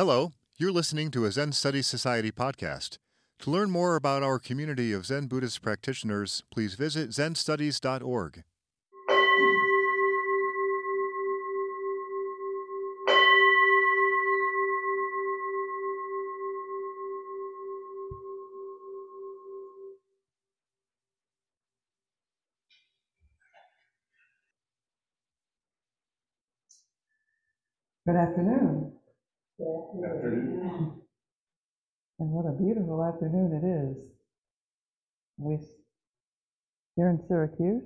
Hello, you're listening to a Zen Studies Society podcast. To learn more about our community of Zen Buddhist practitioners, please visit zenstudies.org. Good afternoon. Afternoon. And what a beautiful afternoon it is. Least here in Syracuse.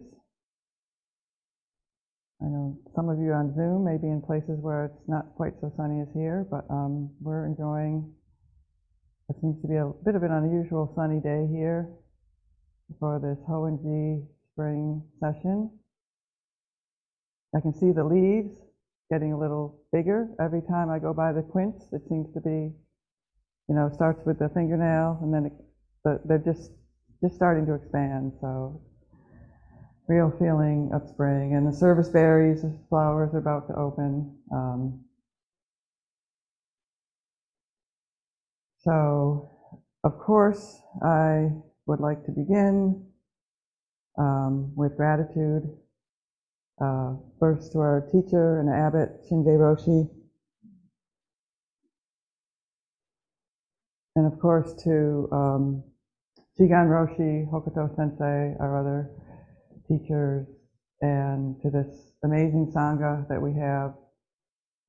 I know some of you on Zoom may be in places where it's not quite so sunny as here, but um, we're enjoying what seems to be a bit of an unusual sunny day here for this Hoenji spring session. I can see the leaves getting a little bigger every time I go by the quince. It seems to be, you know, starts with the fingernail and then it, the, they're just just starting to expand. So real feeling of spring. And the service berries, the flowers are about to open. Um, so, of course, I would like to begin um, with gratitude uh, first to our teacher and abbot, Shinge Roshi, and of course to um, Shigan Roshi, Hokuto Sensei, our other teachers, and to this amazing Sangha that we have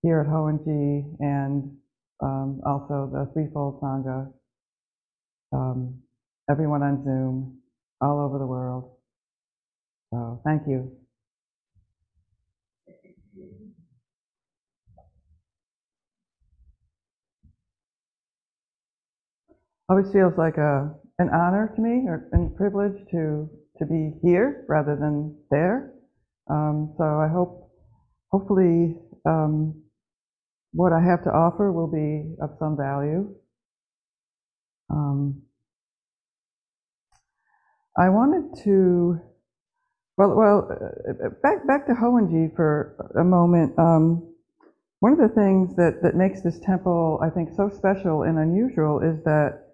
here at Hoenji and um, also the Threefold Sangha, um, everyone on Zoom, all over the world. So thank you. Always feels like a an honor to me or a privilege to to be here rather than there. Um, so I hope, hopefully, um, what I have to offer will be of some value. Um, I wanted to, well, well, uh, back back to Hoenji for a moment. Um, one of the things that that makes this temple, I think, so special and unusual is that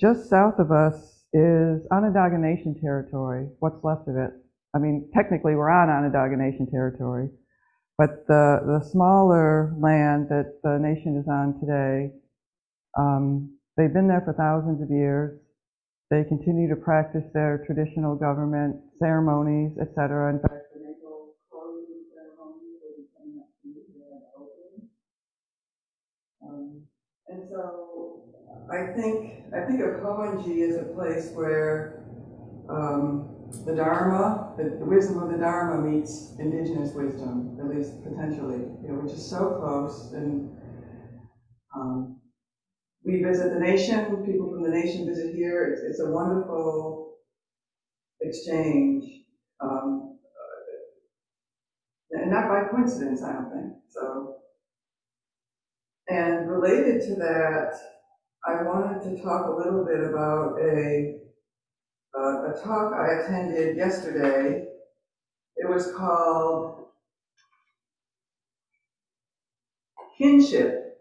just south of us is Onondaga Nation territory, what's left of it. I mean, technically we're on Onondaga Nation territory, but the, the smaller land that the nation is on today, um, they've been there for thousands of years. They continue to practice their traditional government ceremonies, etc. In fact, the soon. Um, and so I think think of Hoenji as a place where um, the Dharma, the, the, wisdom of the Dharma meets indigenous wisdom, at least potentially. You know, which is so close, and um, we visit the nation. People from the nation visit here. It's, it's a wonderful exchange, um, uh, and not by coincidence, I don't think. So, and related to that I wanted to talk a little bit about a, uh, a talk I attended yesterday. It was called Kinship,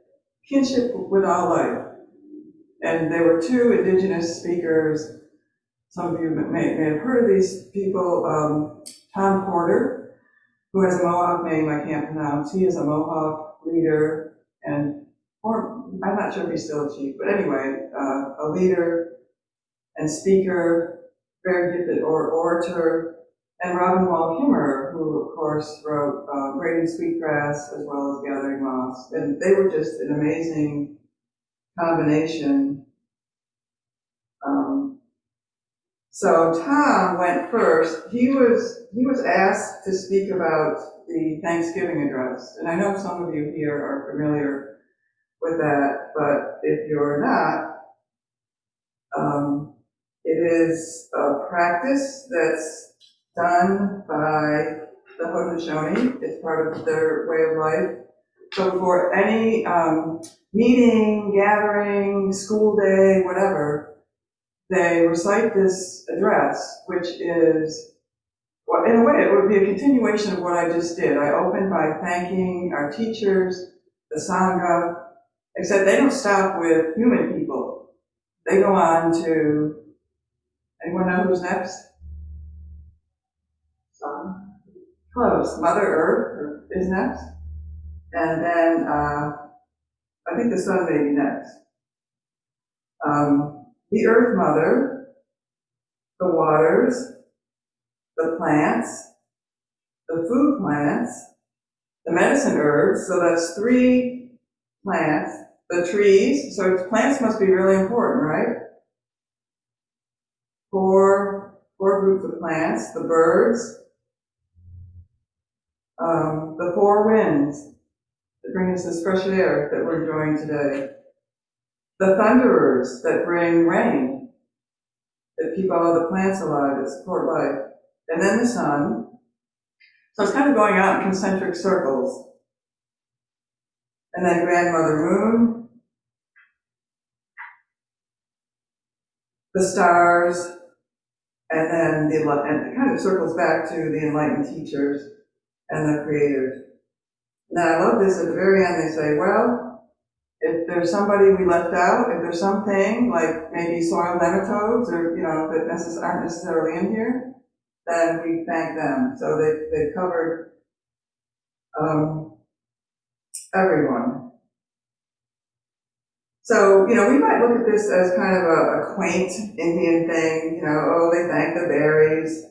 Kinship with All Life. And there were two indigenous speakers. Some of you may, may have heard of these people. Um, Tom Porter, who has a Mohawk name I can't pronounce. He is a Mohawk leader and or I'm not sure if he's still a chief, but anyway, uh, a leader and speaker, very gifted or orator, and Robin Wall Kimmerer, who of course wrote uh, Braiding Sweetgrass as well as Gathering Moss, and they were just an amazing combination. Um, so Tom went first. He was he was asked to speak about the Thanksgiving address, and I know some of you here are familiar with that, but if you're not, um, it is a practice that's done by the Haudenosaunee. It's part of their way of life. So for any um, meeting, gathering, school day, whatever, they recite this address, which is, well, in a way, it would be a continuation of what I just did. I opened by thanking our teachers, the Sangha, Except they don't stop with human people. They go on to, anyone know who's next? Sun. Close. Mother Earth is next. And then, uh, I think the sun may be next. Um, the Earth Mother, the waters, the plants, the food plants, the medicine herbs, so that's three plants, the trees, so plants must be really important, right? Four, four groups of plants, the birds, um, the four winds that bring us this fresh air that we're enjoying today, the thunderers that bring rain, that keep all the plants alive, that support life, and then the sun. So it's kind of going out in concentric circles. And then grandmother moon, the stars, and then the, and it kind of circles back to the enlightened teachers and the creators. Now I love this at the very end they say, well, if there's somebody we left out, if there's something like maybe soil nematodes or, you know, that aren't necessarily in here, then we thank them. So they, they covered um, everyone. So, you know, we might look at this as kind of a, a quaint Indian thing, you know, oh, they thank the berries.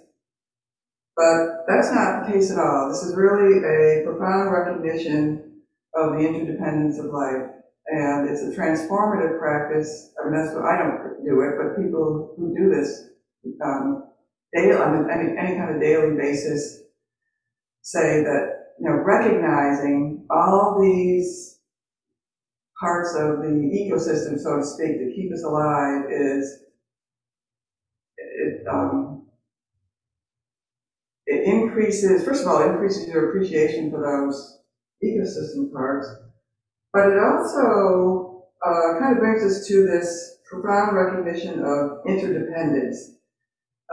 But that's not the case at all. This is really a profound recognition of the interdependence of life. And it's a transformative practice. I mean, that's what I don't do it, but people who do this um, daily, on any, any kind of daily basis, say that, you know, recognizing all these parts of the ecosystem, so to speak, that keep us alive is, it, um, it increases, first of all, it increases your appreciation for those ecosystem parts, but it also uh, kind of brings us to this profound recognition of interdependence.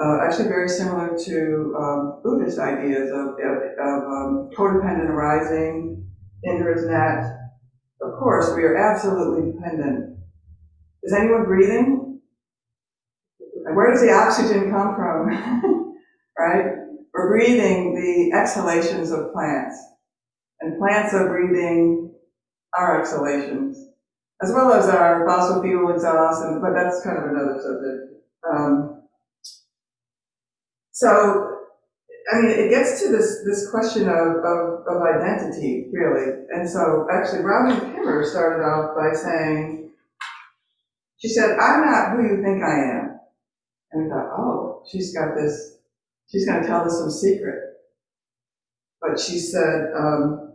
Uh, actually, very similar to um, Buddhist ideas of, of, of um, codependent arising, Indra's net. Of course, we are absolutely dependent. Is anyone breathing? Where does the oxygen come from? right? We're breathing the exhalations of plants, and plants are breathing our exhalations, as well as our fossil fuel exhaust, and, but that's kind of another subject. Um, so, I mean, it gets to this, this question of, of, of identity, really. And so, actually, Robin Kimmerer started off by saying, she said, I'm not who you think I am. And we thought, oh, she's got this, she's going to tell us some secret. But she said, um,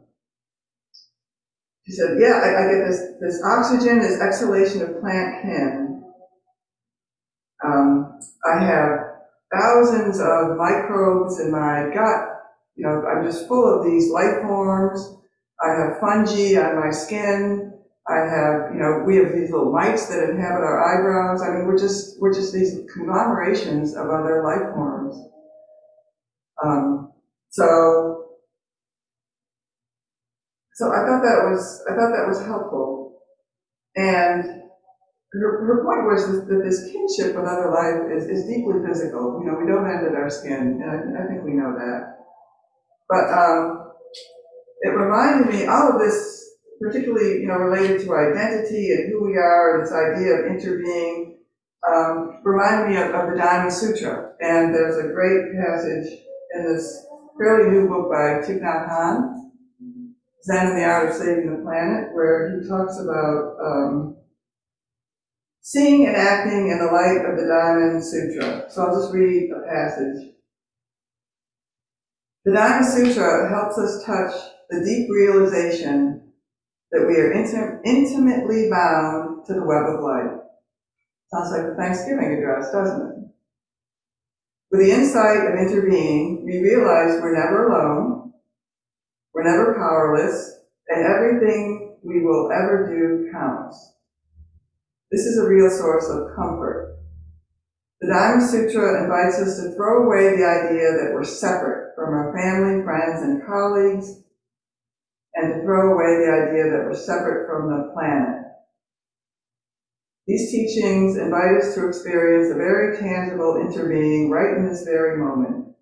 she said, yeah, I, I, get this, this oxygen, this exhalation of plant kin. Um, I have thousands of microbes in my gut. You know, I'm just full of these life forms. I have fungi on my skin. I have, you know, we have these little mites that inhabit our eyebrows. I mean, we're just, we're just these conglomerations of other life forms. Um, so, so I thought that was, I thought that was helpful. And her, point was that this kinship with other life is, is deeply physical. You know, we don't end at our skin, and I, I think we know that. But um, it reminded me all of this, particularly you know related to identity and who we are, and this idea of interbeing, um, reminded me of, of the Diamond Sutra. And there's a great passage in this fairly new book by Thich Nhat Hanh, Zen and the Art of Saving the Planet, where he talks about um, seeing and acting in the light of the Diamond Sutra. So I'll just read a passage. The Diamond Sutra helps us touch the deep realization that we are intim- intimately bound to the web of life. Sounds like a Thanksgiving address, doesn't it? With the insight of interbeing, we realize we're never alone, we're never powerless, and everything we will ever do counts. This is a real source of comfort. The Diamond Sutra invites us to throw away the idea that we're separate from our family, friends, and colleagues, and to throw away the idea that we're separate from the planet. These teachings invite us to experience a very tangible interbeing right in this very moment,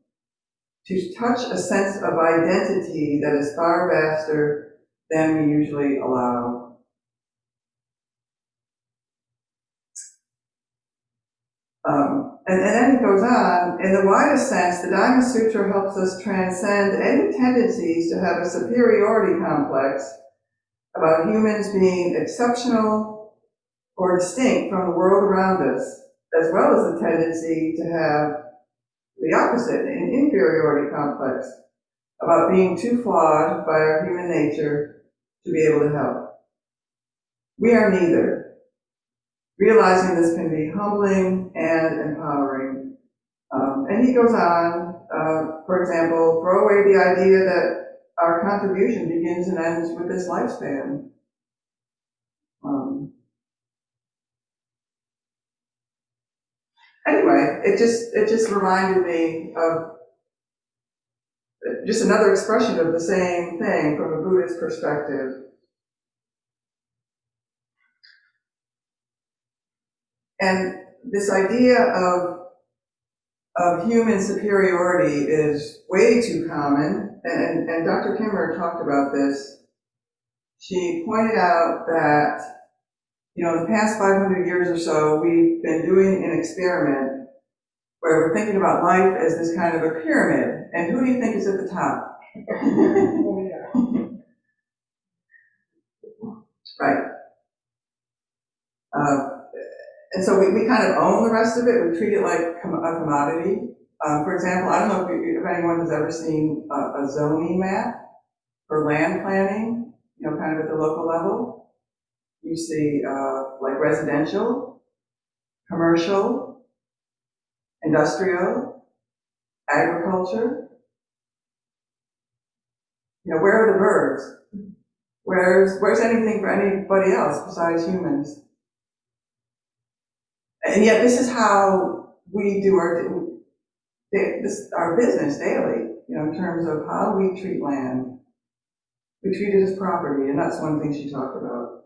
to touch a sense of identity that is far vaster than we usually allow. Um, and, then it goes on, in the widest sense, the Dharma Sutra helps us transcend any tendencies to have a superiority complex about humans being exceptional or distinct from the world around us, as well as the tendency to have the opposite, an inferiority complex about being too flawed by our human nature to be able to help. We are neither. Realizing this can be humbling and empowering. Um, and he goes on, uh, for example, throw away the idea that our contribution begins and ends with this lifespan. Um, anyway, it just it just reminded me of just another expression of the same thing from a Buddhist perspective. And this idea of of human superiority is way too common, and, and Dr. Kimmerer talked about this. She pointed out that, you know, the past 500 years or so, we've been doing an experiment where we're thinking about life as this kind of a pyramid, and who do you think is at the top? right. Uh, and so we, we kind of own the rest of it. We treat it like a commodity. Um, for example, I don't know if, if, anyone has ever seen a, a zoning map for land planning, you know, kind of at the local level. You see uh, like residential, commercial, industrial, agriculture. You know, where are the birds? Where's, where's anything for anybody else besides humans? And yet this is how we do our, this, our business daily, you know, in terms of how we treat land. We treat it as property, and that's one thing she talked about.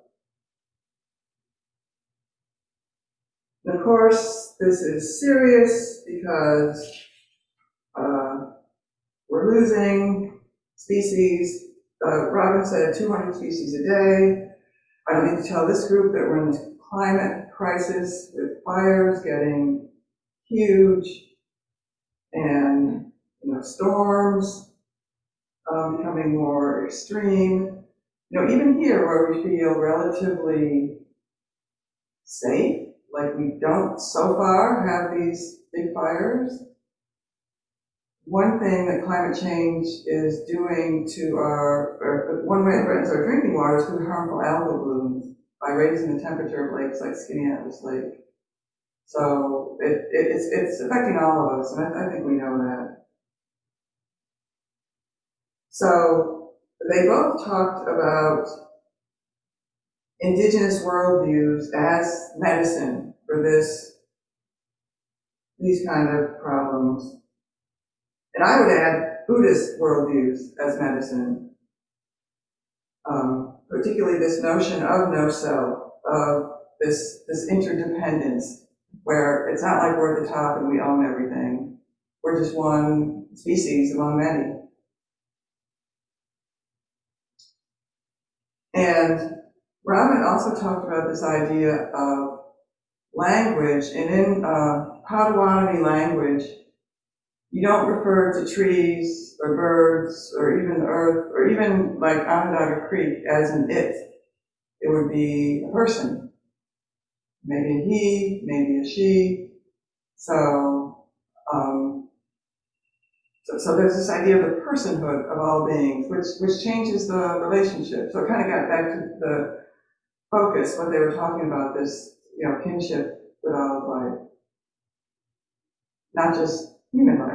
And of course, this is serious because uh, we're losing species. Uh, Robin said 200 species a day. I don't need to tell this group that we're in this climate crisis with fires getting huge and you know storms um, becoming more extreme. You know, even here where we feel relatively safe, like we don't so far have these big fires. One thing that climate change is doing to our, one way it threatens our drinking water is through harmful algal blooms by raising the temperature of lakes like Skaneateles Lake. So it, it, it's, it's affecting all of us, and I, I think we know that. So they both talked about indigenous worldviews as medicine for this, these kind of problems. And I would add Buddhist worldviews as medicine. Um, particularly this notion of no self, of this, this interdependence, where it's not like we're at the top and we own everything. We're just one species among many. And Robin also talked about this idea of language, and in uh, Potawatomi language, you don't refer to trees or birds or even the earth or even like Onondaga Creek as an it. It would be a person. Maybe a he, maybe a she. So, um, so, so there's this idea of the personhood of all beings, which, which changes the relationship. So it kind of got back to the focus, what they were talking about, this, you know, kinship with all of life. Not just human life.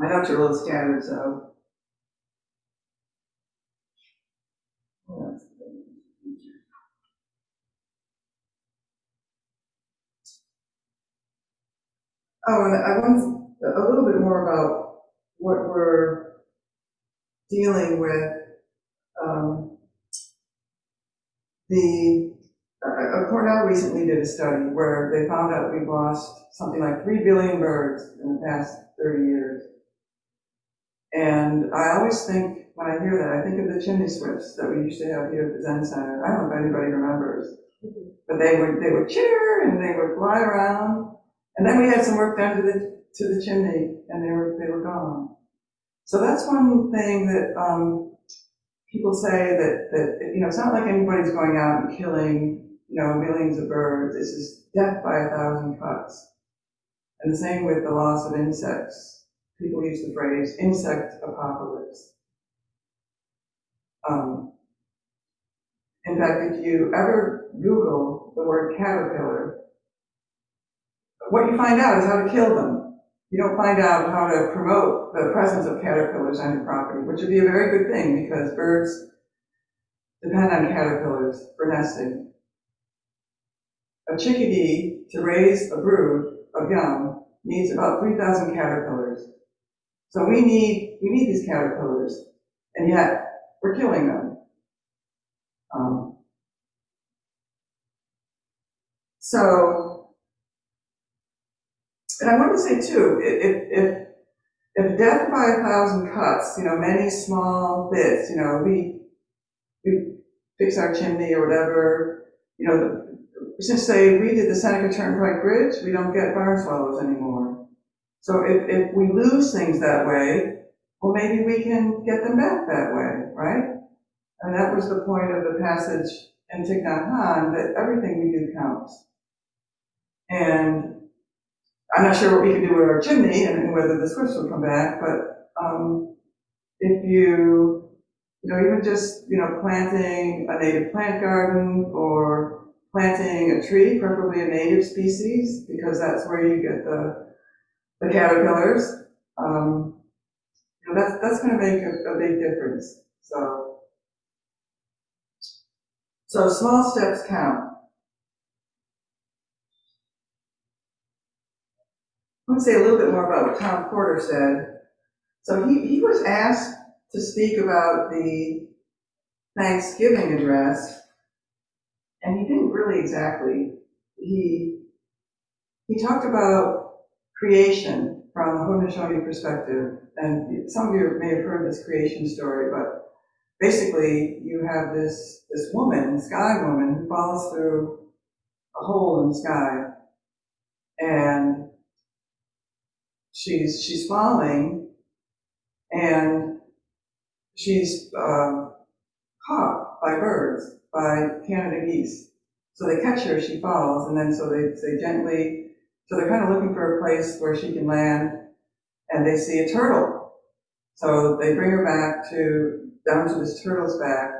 My little scattered, so. Oh, and I want a little bit more about what we're dealing with um, the Cornell recently did a study where they found out we've lost something like 3 billion birds in the past 30 years. And I always think, when I hear that, I think of the chimney swifts that we used to have here at the Zen Center. I don't know if anybody remembers. But they would, they would chitter and they would fly around. And then we had some work done to the, to the chimney and they were, they were gone. So that's one thing that, um, people say that, that, you know, it's not like anybody's going out and killing, you know, millions of birds. This is death by a thousand cuts. And the same with the loss of insects. People use the phrase insect apocalypse. Um, in fact, if you ever Google the word caterpillar, what you find out is how to kill them. You don't find out how to promote the presence of caterpillars on your property, which would be a very good thing because birds depend on caterpillars for nesting. A chickadee to raise a brood of young needs about 3,000 caterpillars. So we need, we need these caterpillars, and yet we're killing them. Um, so, and I want to say too, if, if, if death by a thousand cuts, you know, many small bits, you know, we, we fix our chimney or whatever, you know, since they redid the Seneca Turnpike Bridge, we don't get barn swallows anymore. So if, if we lose things that way, well, maybe we can get them back that way, right? And that was the point of the passage in Thich Nhat Hanh that everything we do counts. And I'm not sure what we can do with our chimney and whether the swifts will come back, but um, if you, you know, even just, you know, planting a native plant garden or planting a tree, preferably a native species, because that's where you get the, the caterpillars, um, you know, that's, that's going to make a, a big difference. So, so small steps count. I want to say a little bit more about what Tom Porter said. So he, he was asked to speak about the Thanksgiving address, and he didn't really exactly. He, he talked about creation from a Haudenosaunee perspective, and some of you may have heard this creation story, but basically you have this this woman, sky woman, who falls through a hole in the sky, and she's she's falling, and she's uh, caught by birds, by Canada geese. So they catch her, she falls, and then so they they gently. So they're kind of looking for a place where she can land, and they see a turtle. So they bring her back to down to this turtle's back.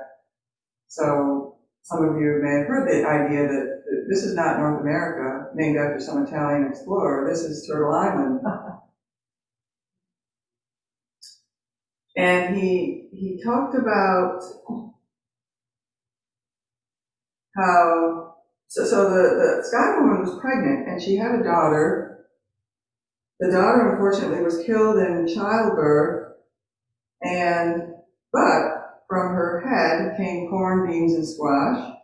So some of you may have heard the idea that this is not North America, named after some Italian explorer. This is Turtle Island. and he he talked about how so so the, the Sky woman was pregnant and she had a daughter. The daughter unfortunately was killed in childbirth and but from her head came corn, beans, and squash.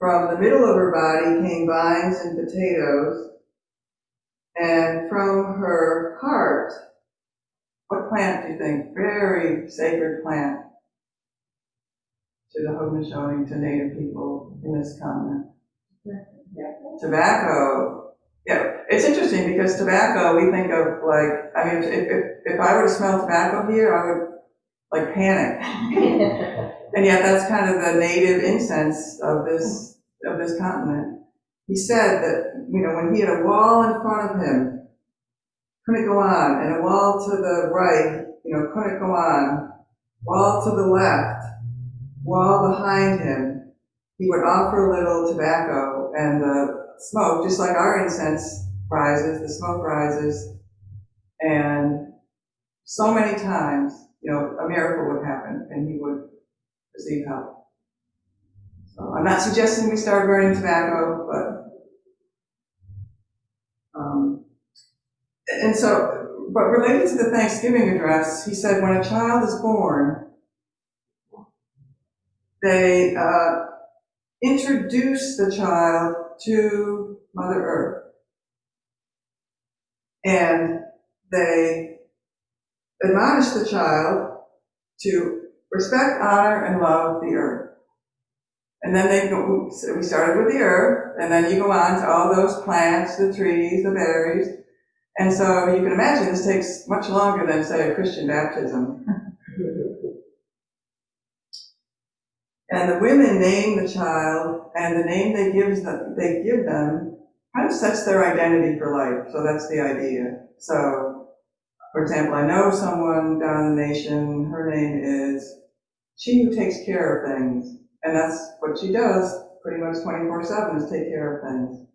From the middle of her body came vines and potatoes. And from her heart, what plant do you think? Very sacred plant to the Haudenosaunee, to native people in this continent. Yeah. Tobacco. Yeah, it's interesting because tobacco, we think of like, I mean, if, if, if I were to smell tobacco here, I would like panic. and yet that's kind of the native incense of this, of this continent. He said that, you know, when he had a wall in front of him, couldn't go on, and a wall to the right, you know, couldn't go on, wall to the left, wall behind him, he would offer a little tobacco and the smoke, just like our incense rises, the smoke rises, and so many times you know, a miracle would happen and he would receive help. So I'm not suggesting we start burning tobacco, but um, and so but related to the Thanksgiving address, he said when a child is born, they uh, introduce the child to Mother Earth. And they admonish the child to respect, honor, and love the earth. And then they go, we started with the earth, and then you go on to all those plants, the trees, the berries. And so you can imagine this takes much longer than, say, a Christian baptism. and the women name the child, and the name they give them, they give them kind of sets their identity for life. So that's the idea. So, for example, I know someone down in the nation, her name is she who takes care of things. And that's what she does pretty much 24 7 is take care of things.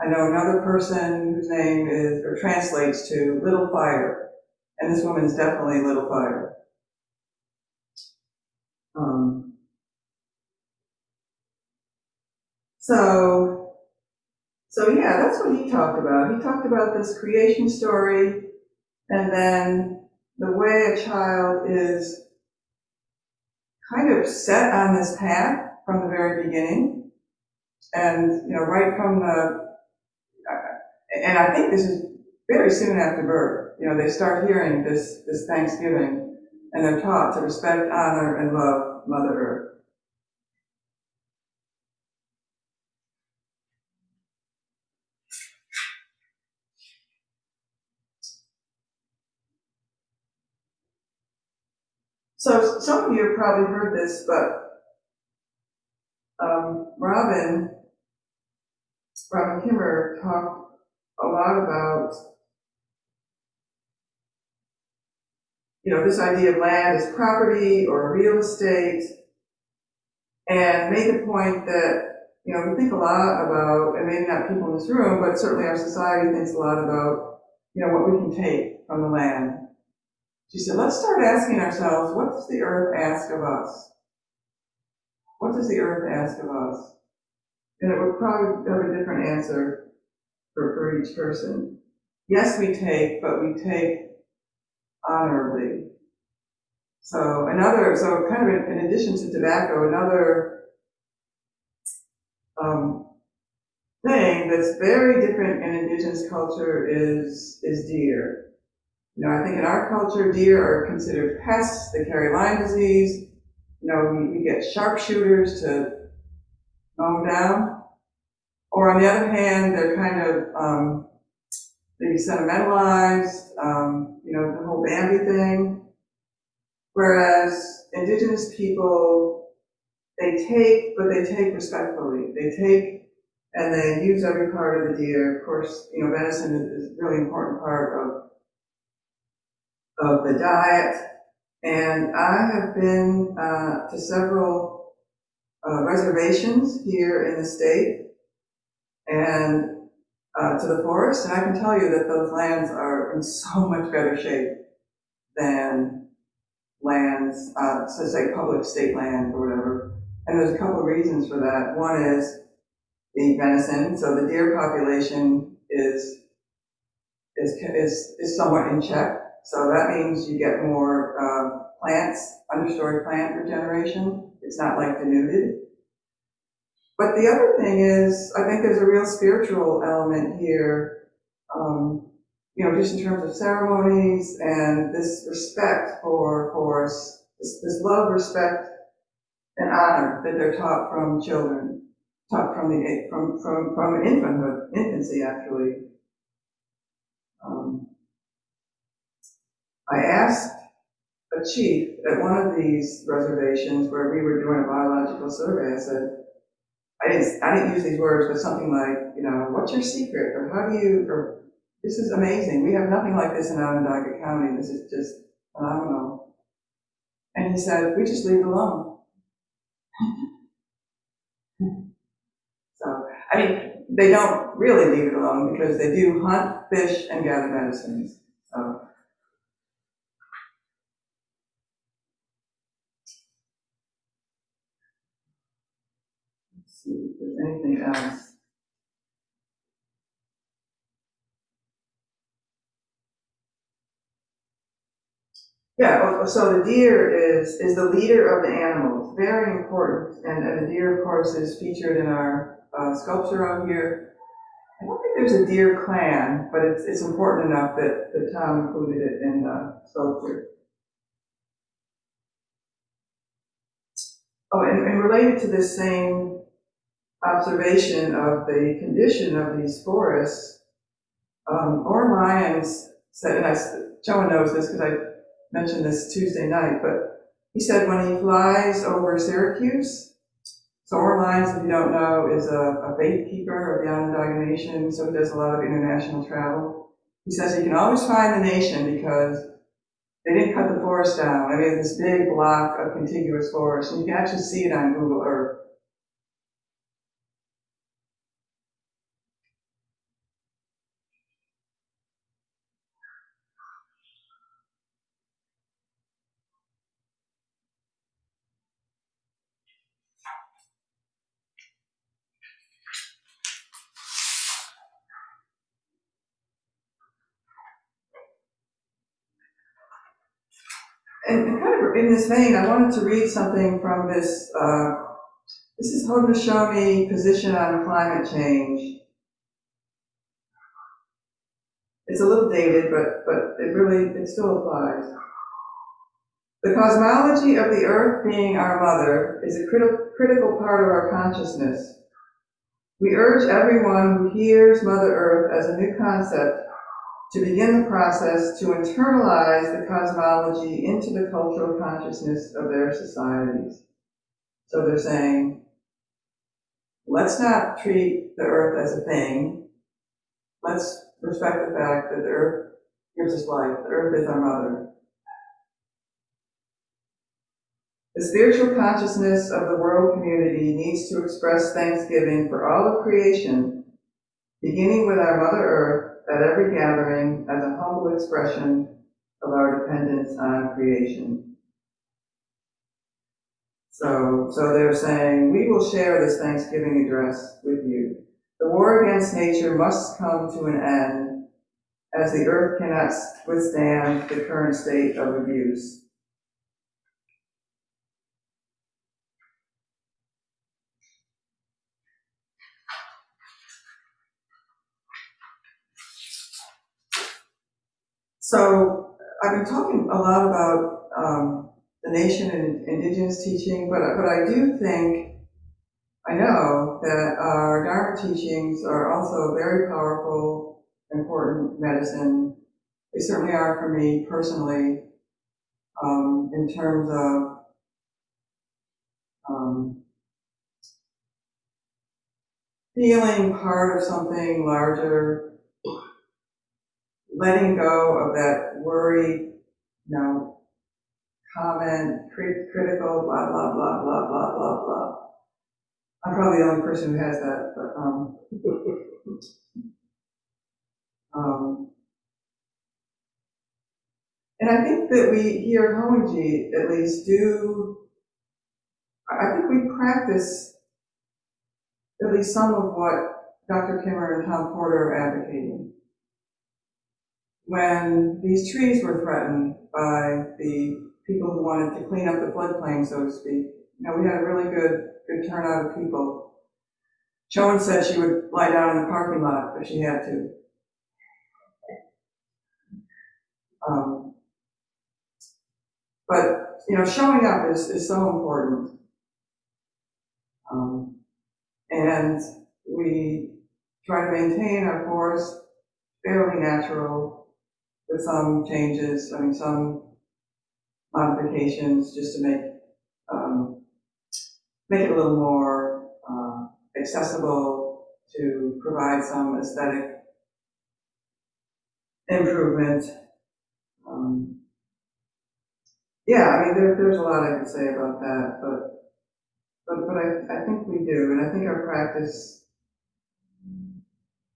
I know another person whose name is, or translates to Little Fire. And this woman is definitely Little Fire. Um, so, so yeah, that's what he talked about. He talked about this creation story and then the way a child is kind of set on this path from the very beginning. And, you know, right from the, and I think this is very soon after birth. You know, they start hearing this, this Thanksgiving and they're taught to respect, honor, and love Mother Earth. So some of you have probably heard this, but um, Robin, Robin Kimmerer talked a lot about, you know, this idea of land as property or real estate, and made the point that, you know, we think a lot about, and maybe not people in this room, but certainly our society thinks a lot about, you know, what we can take from the land she said, let's start asking ourselves, what does the earth ask of us? What does the earth ask of us? And it would probably have a different answer for, for each person. Yes, we take, but we take honorably. So another, so kind of in, in addition to tobacco, another um, thing that's very different in indigenous culture is is deer. You know, I think in our culture, deer are considered pests. They carry Lyme disease. You know, we, we get sharpshooters to mow them down. Or on the other hand, they're kind of um, maybe sentimentalized. Um, you know, the whole Bambi thing. Whereas indigenous people, they take, but they take respectfully. They take and they use every part of the deer. Of course, you know, venison is, is a really important part of of the diet. And I have been uh, to several uh, reservations here in the state and uh, to the forest, and I can tell you that those lands are in so much better shape than lands, uh, so say public state land or whatever. And there's a couple of reasons for that. One is the venison, so the deer population is is is, is somewhat in check. So that means you get more uh, plants, understory plant regeneration. It's not like denuded. But the other thing is, I think there's a real spiritual element here, um, you know, just in terms of ceremonies and this respect for, for this, this love, respect, and honor that they're taught from children, taught from the from from from infanthood, infancy actually. Um, I asked a chief at one of these reservations where we were doing a biological survey, I said, I didn't, I didn't use these words, but something like, you know, what's your secret? Or how do you, or this is amazing. We have nothing like this in Onondaga County. This is just phenomenal. And he said, we just leave it alone. so, I mean, they don't really leave it alone because they do hunt, fish, and gather medicines. So, see if there's anything else. Yeah, so the deer is, is the leader of the animals, very important. And, and the deer, of course, is featured in our uh, sculpture out here. I don't think there's a deer clan, but it's, it's important enough that, that Tom included it in the sculpture. Oh, and, and related to this same observation of the condition of these forests, um, Oren Lyons said, and I, knows this because I mentioned this Tuesday night, but he said when he flies over Syracuse, so Oren Lyons, if you don't know, is a, a keeper of the Onondaga Nation, so he does a lot of international travel. He says he can always find the nation because they didn't cut the forest down. I mean, this big block of contiguous forest, and you can actually see it on Google Earth. and kind of in this vein, I wanted to read something from this. Uh, this is Haudenosaunee position on climate change. It's a little dated, but but it really it still applies. The cosmology of the earth being our mother is a criti- critical part of our consciousness. We urge everyone who hears Mother Earth as a new concept to begin the process to internalize the cosmology into the cultural consciousness of their societies. So they're saying, let's not treat the earth as a thing. Let's respect the fact that the earth gives us life. The earth is our mother. The spiritual consciousness of the world community needs to express thanksgiving for all of creation, beginning with our Mother Earth at every gathering as a humble expression of our dependence on creation. So, so they're saying, we will share this Thanksgiving address with you. The war against nature must come to an end as the earth cannot withstand the current state of abuse. So I've been talking a lot about um, the nation and indigenous teaching, but but I do think I know that our Dharma teachings are also very powerful, important medicine. They certainly are for me personally, um, in terms of um, feeling part of something larger letting go of that worry, you know, comment, crit- critical, blah, blah, blah, blah, blah, blah, blah. I'm probably the only person who has that, but, um, um, and I think that we here at Hoenji at least do, I think we practice at least some of what Dr. Kimmerer and Tom Porter are advocating when these trees were threatened by the people who wanted to clean up the floodplain, so to speak, you know, we had a really good, good turnout of people. Joan said she would lie down in the parking lot if she had to. Um, but, you know, showing up is, is so important. Um, and we try to maintain our forest fairly natural with some changes, I mean, some modifications just to make um, make it a little more uh, accessible to provide some aesthetic improvement. Um, yeah, I mean, there, there's a lot I could say about that, but but but I, I think we do, and I think our practice,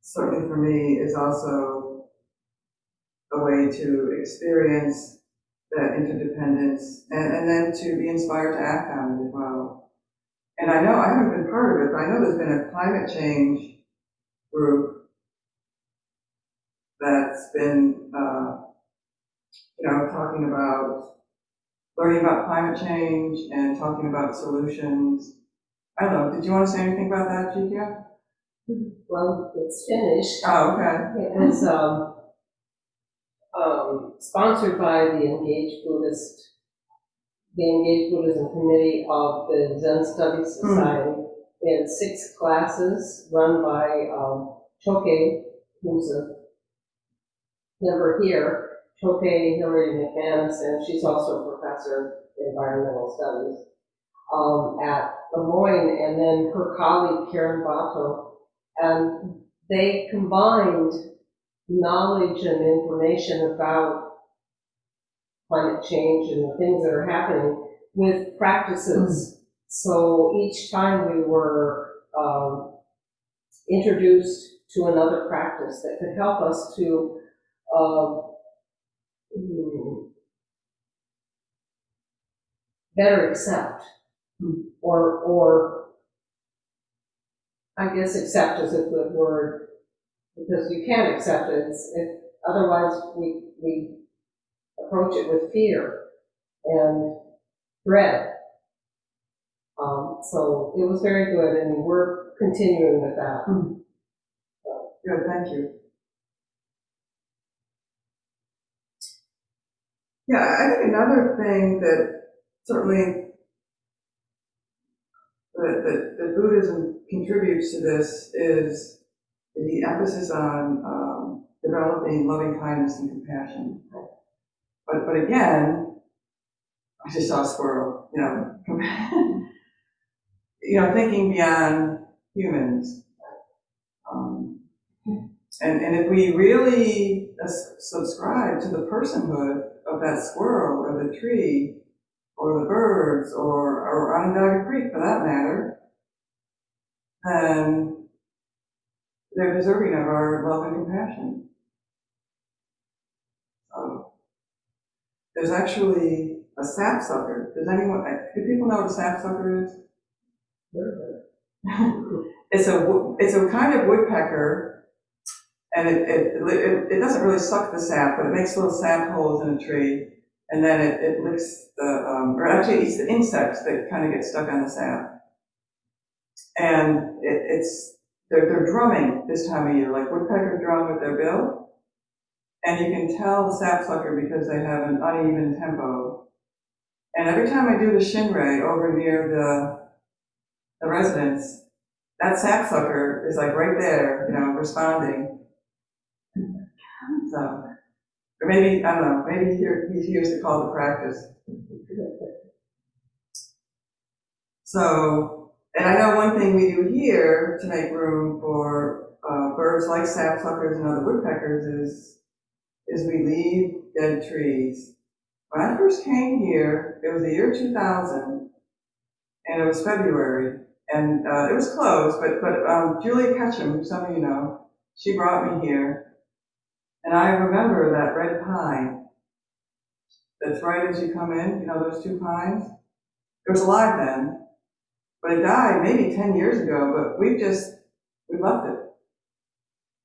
certainly for me, is also a way to experience that interdependence and, and then to be inspired to act on it as well. And I know I haven't been part of it, but I know there's been a climate change group that's been uh, you know, talking about learning about climate change and talking about solutions. I don't know, did you want to say anything about that, Jikia? Well, it's finished. Oh, okay. It was um, um, sponsored by the Engaged Buddhist, the Engaged Buddhism Committee of the Zen Studies Society. We had six classes run by um, Choke, who's a member here, Choke Hillary McManus, and she's also a professor in environmental studies um, at Le Moyne, and then her colleague Karen Bato, and they combined knowledge and information about climate change and the things that are happening with practices. So each time we were um, introduced to another practice that could help us to uh, better accept or or I guess accept is a good word because you can't accept it. It's, it otherwise, we we approach it with fear and dread. Um, so it was very good, and we're continuing with that. Good, thank you. Yeah, I think another thing that certainly that, that, that Buddhism contributes to this is the emphasis on um, developing loving kindness and compassion. But but again, I just saw a squirrel. You know, you know, thinking beyond humans. Um, and and if we really subscribe to the personhood of that squirrel or the tree or the birds or, or Onondaga Creek for that matter, then they're deserving of our love and compassion. So, there's actually a sapsucker. Does anyone, do people know what a sapsucker is? it's a, it's a kind of woodpecker and it, it, it, it, doesn't really suck the sap, but it makes little sap holes in a tree, and then it, it licks the, um, or actually eats the insects that kind of get stuck on the sap. And it, it's, they're, they're drumming this time of year, like woodpecker drum with their bill, and you can tell the sapsucker because they have an uneven tempo. And every time I do the shinrei over near the, the residence, that sapsucker is like right there, you know, responding. So, or maybe, I don't know, maybe he hears the call to practice. So, and I know one thing we do here to make room for uh, birds like sapsuckers and other woodpeckers is, is we leave dead trees. When I first came here, it was the year 2000, and it was February, and uh, it was closed, but, but um, Julia Ketchum, who some of you know, she brought me here, and I remember that red pine that's right as you come in, you know, those two pines. It was alive then, but it died maybe 10 years ago, but we just, we left it.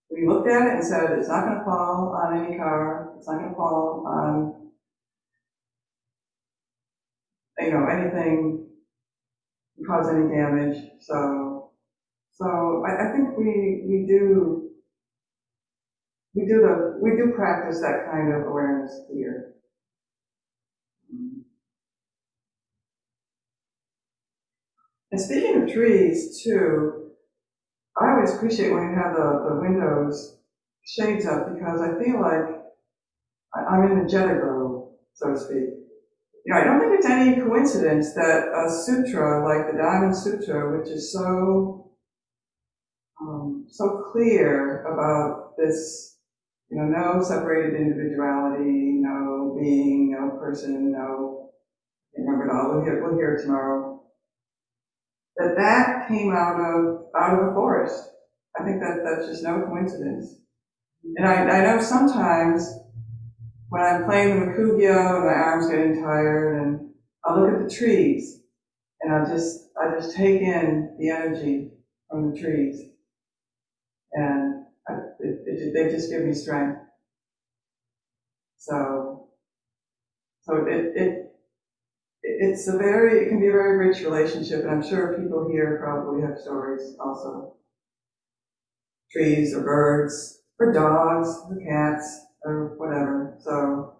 We looked at it and said, it's not going to fall on any car, it's not going to fall on, you know, anything, cause any damage. So, so I, I think we, we do we do the we do practice that kind of awareness here. Mm-hmm. And speaking of trees, too, I always appreciate when you have the, the windows shades up because I feel like I'm in the Jeta Grove, so to speak. You know, I don't think it's any coincidence that a sutra like the Diamond Sutra, which is so um, so clear about this you know, no separated individuality, no being, no person, no, remember it all, we'll hear, we'll hear it tomorrow. That that came out of, out of a forest. I think that that's just no coincidence. And I, I know sometimes when I'm playing the mokugyo and my arm's getting tired and I'll look at the trees and I'll just, I just take in the energy from the trees. And it, it, they just give me strength. So, So it, it, it's a very, it can be a very rich relationship, and I'm sure people here probably have stories also. Trees or birds, or dogs, or cats, or whatever, so.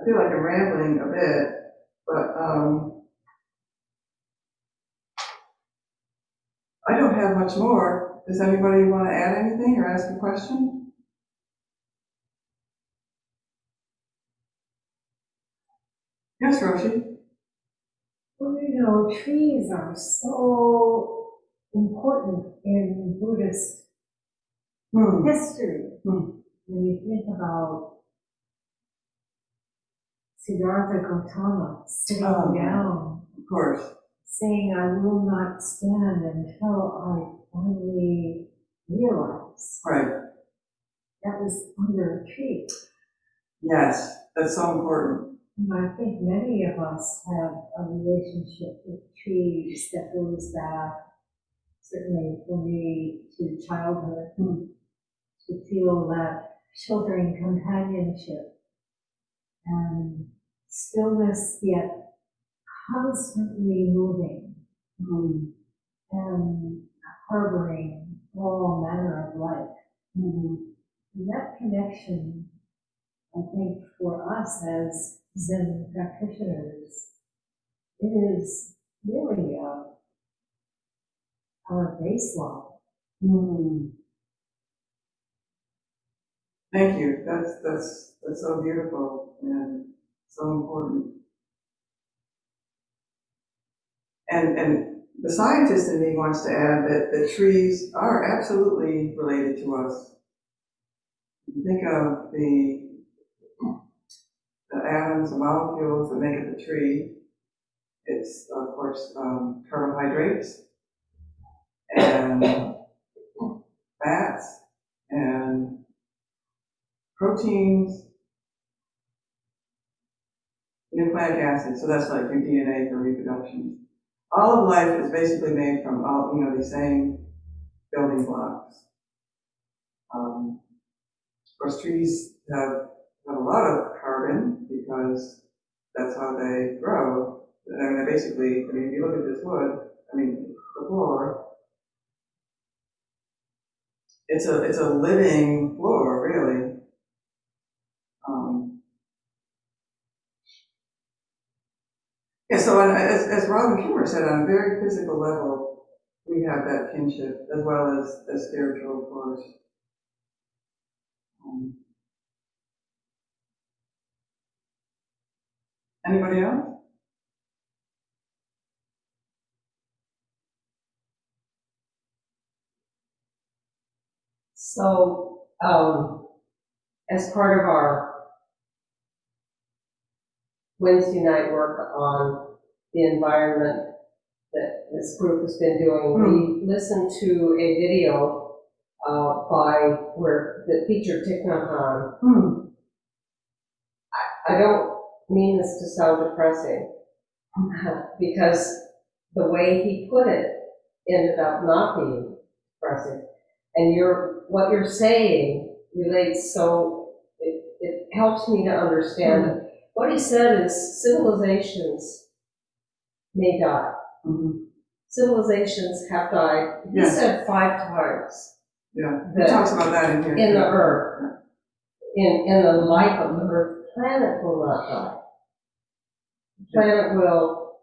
I feel like I'm rambling a bit, but, um, I don't have much more. Does anybody want to add anything or ask a question? Yes, Roshi? Well, you know, trees are so important in Buddhist Hmm. history. Hmm. When you think about Siddhartha Gautama sitting Oh. down, Of course. saying, I will not stand until I finally realize Right. that was under a tree. Yes, that's so important. I think many of us have a relationship with trees that goes back, certainly for me, to childhood, Hmm. to feel that sheltering companionship and stillness yet constantly moving Hmm. and harboring all manner of life. Hmm. And that connection, I think, for us as Zen practitioners, it is really a, our baseline. Hmm. Thank you. That's, that's, that's so beautiful and so important. And, and the scientist in me wants to add that the trees are absolutely related to us. Think of the, the atoms, the molecules that make up the tree, it's, of course, um, carbohydrates and fats and proteins, nucleic acids, so that's like your DNA for reproduction. All of life is basically made from all, you know, these same building blocks. Um, of course, trees have, have a lot of carbon because that's how they grow. I mean, they basically, I mean, if you look at this wood, I mean, the floor, it's a, it's a living floor, really. Um, yeah, so as, as Robin Kimmerer said, on a very physical level, we have that kinship as well as, the spiritual, of course. Um, anybody else? So, um, as part of our Wednesday night work on the environment that this group has been doing, we listened to a video uh, by where the teacher Thich Nhat Hanh. Hmm. I don't mean this to sound depressing, because the way he put it ended up not being depressing. And you're, what you're saying relates so, it, it helps me to understand. it. What he said is civilizations may die. Mhm. Civilizations have died, he Yes. said five times Yeah, he talks about that in here. in the earth, in, in the life of the earth, planet will not die. Planet will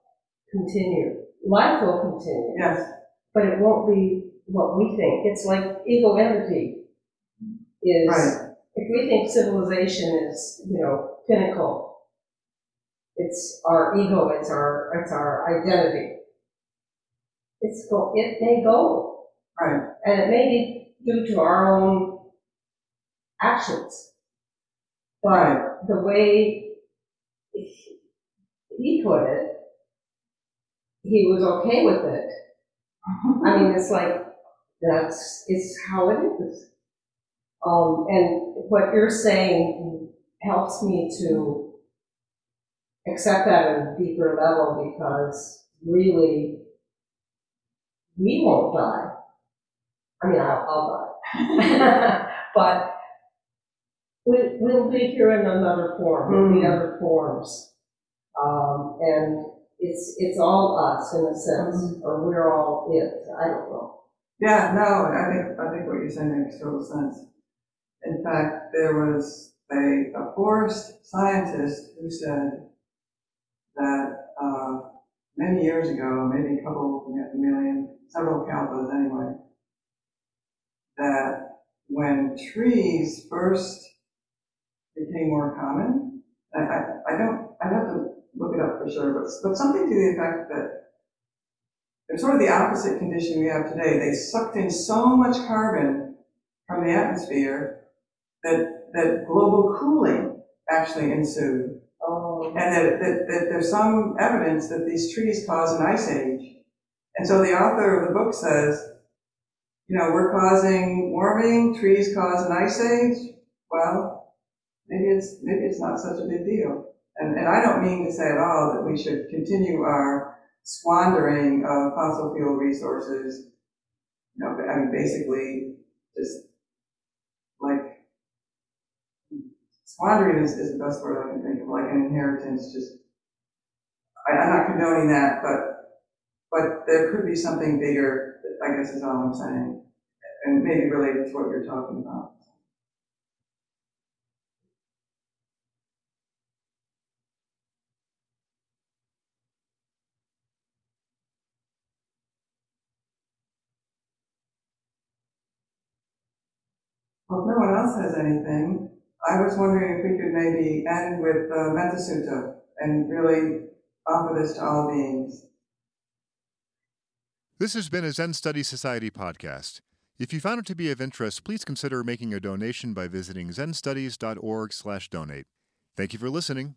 continue. Life will continue, Yes, but it won't be what we think. It's like ego energy is, right, if we think civilization is, you know, pinnacle, it's our ego, it's our, it's our identity. It's go, it may go, right, and it may be due to our own actions. But right. the way he put it, he was okay with it. I mean, it's like, that's, it's how it is. Um, and what you're saying helps me to accept that at a deeper level because really, we won't die. I mean, I'll, I'll die. but We, we'll be here in another form, there'll be Mm. other forms. Um, and it's, it's all us in a sense, or we're all it, I don't know. Yeah, no, I think, I think what you're saying makes total sense. In fact, there was a, a forest scientist who said that, uh, many years ago, maybe a couple of million, several kalpas anyway, that when trees first became more common, I, I, I don't, I have to look it up for sure, but, but something to the effect that they're sort of the opposite condition we have today. They sucked in so much carbon from the atmosphere that, that global cooling actually ensued. Oh, And that, that, that there's some evidence that these trees cause an ice age. And so the author of the book says, you know, we're causing warming, trees cause an ice age. Well, maybe it's, maybe it's not such a big deal. And, and I don't mean to say at all that we should continue our squandering of fossil fuel resources. You know, I mean, basically, just like squandering is, is the best word I can think of, like an inheritance. Just, I, I'm not condoning that, but but there could be something bigger. I guess is all I'm saying, and maybe related to what you're talking about. Well, if no one else has anything, I was wondering if we could maybe end with uh, Metta Sutta and really offer this to all beings. This has been a Zen Study Society podcast. If you found it to be of interest, please consider making a donation by visiting zenstudies.org/donate. Thank you for listening.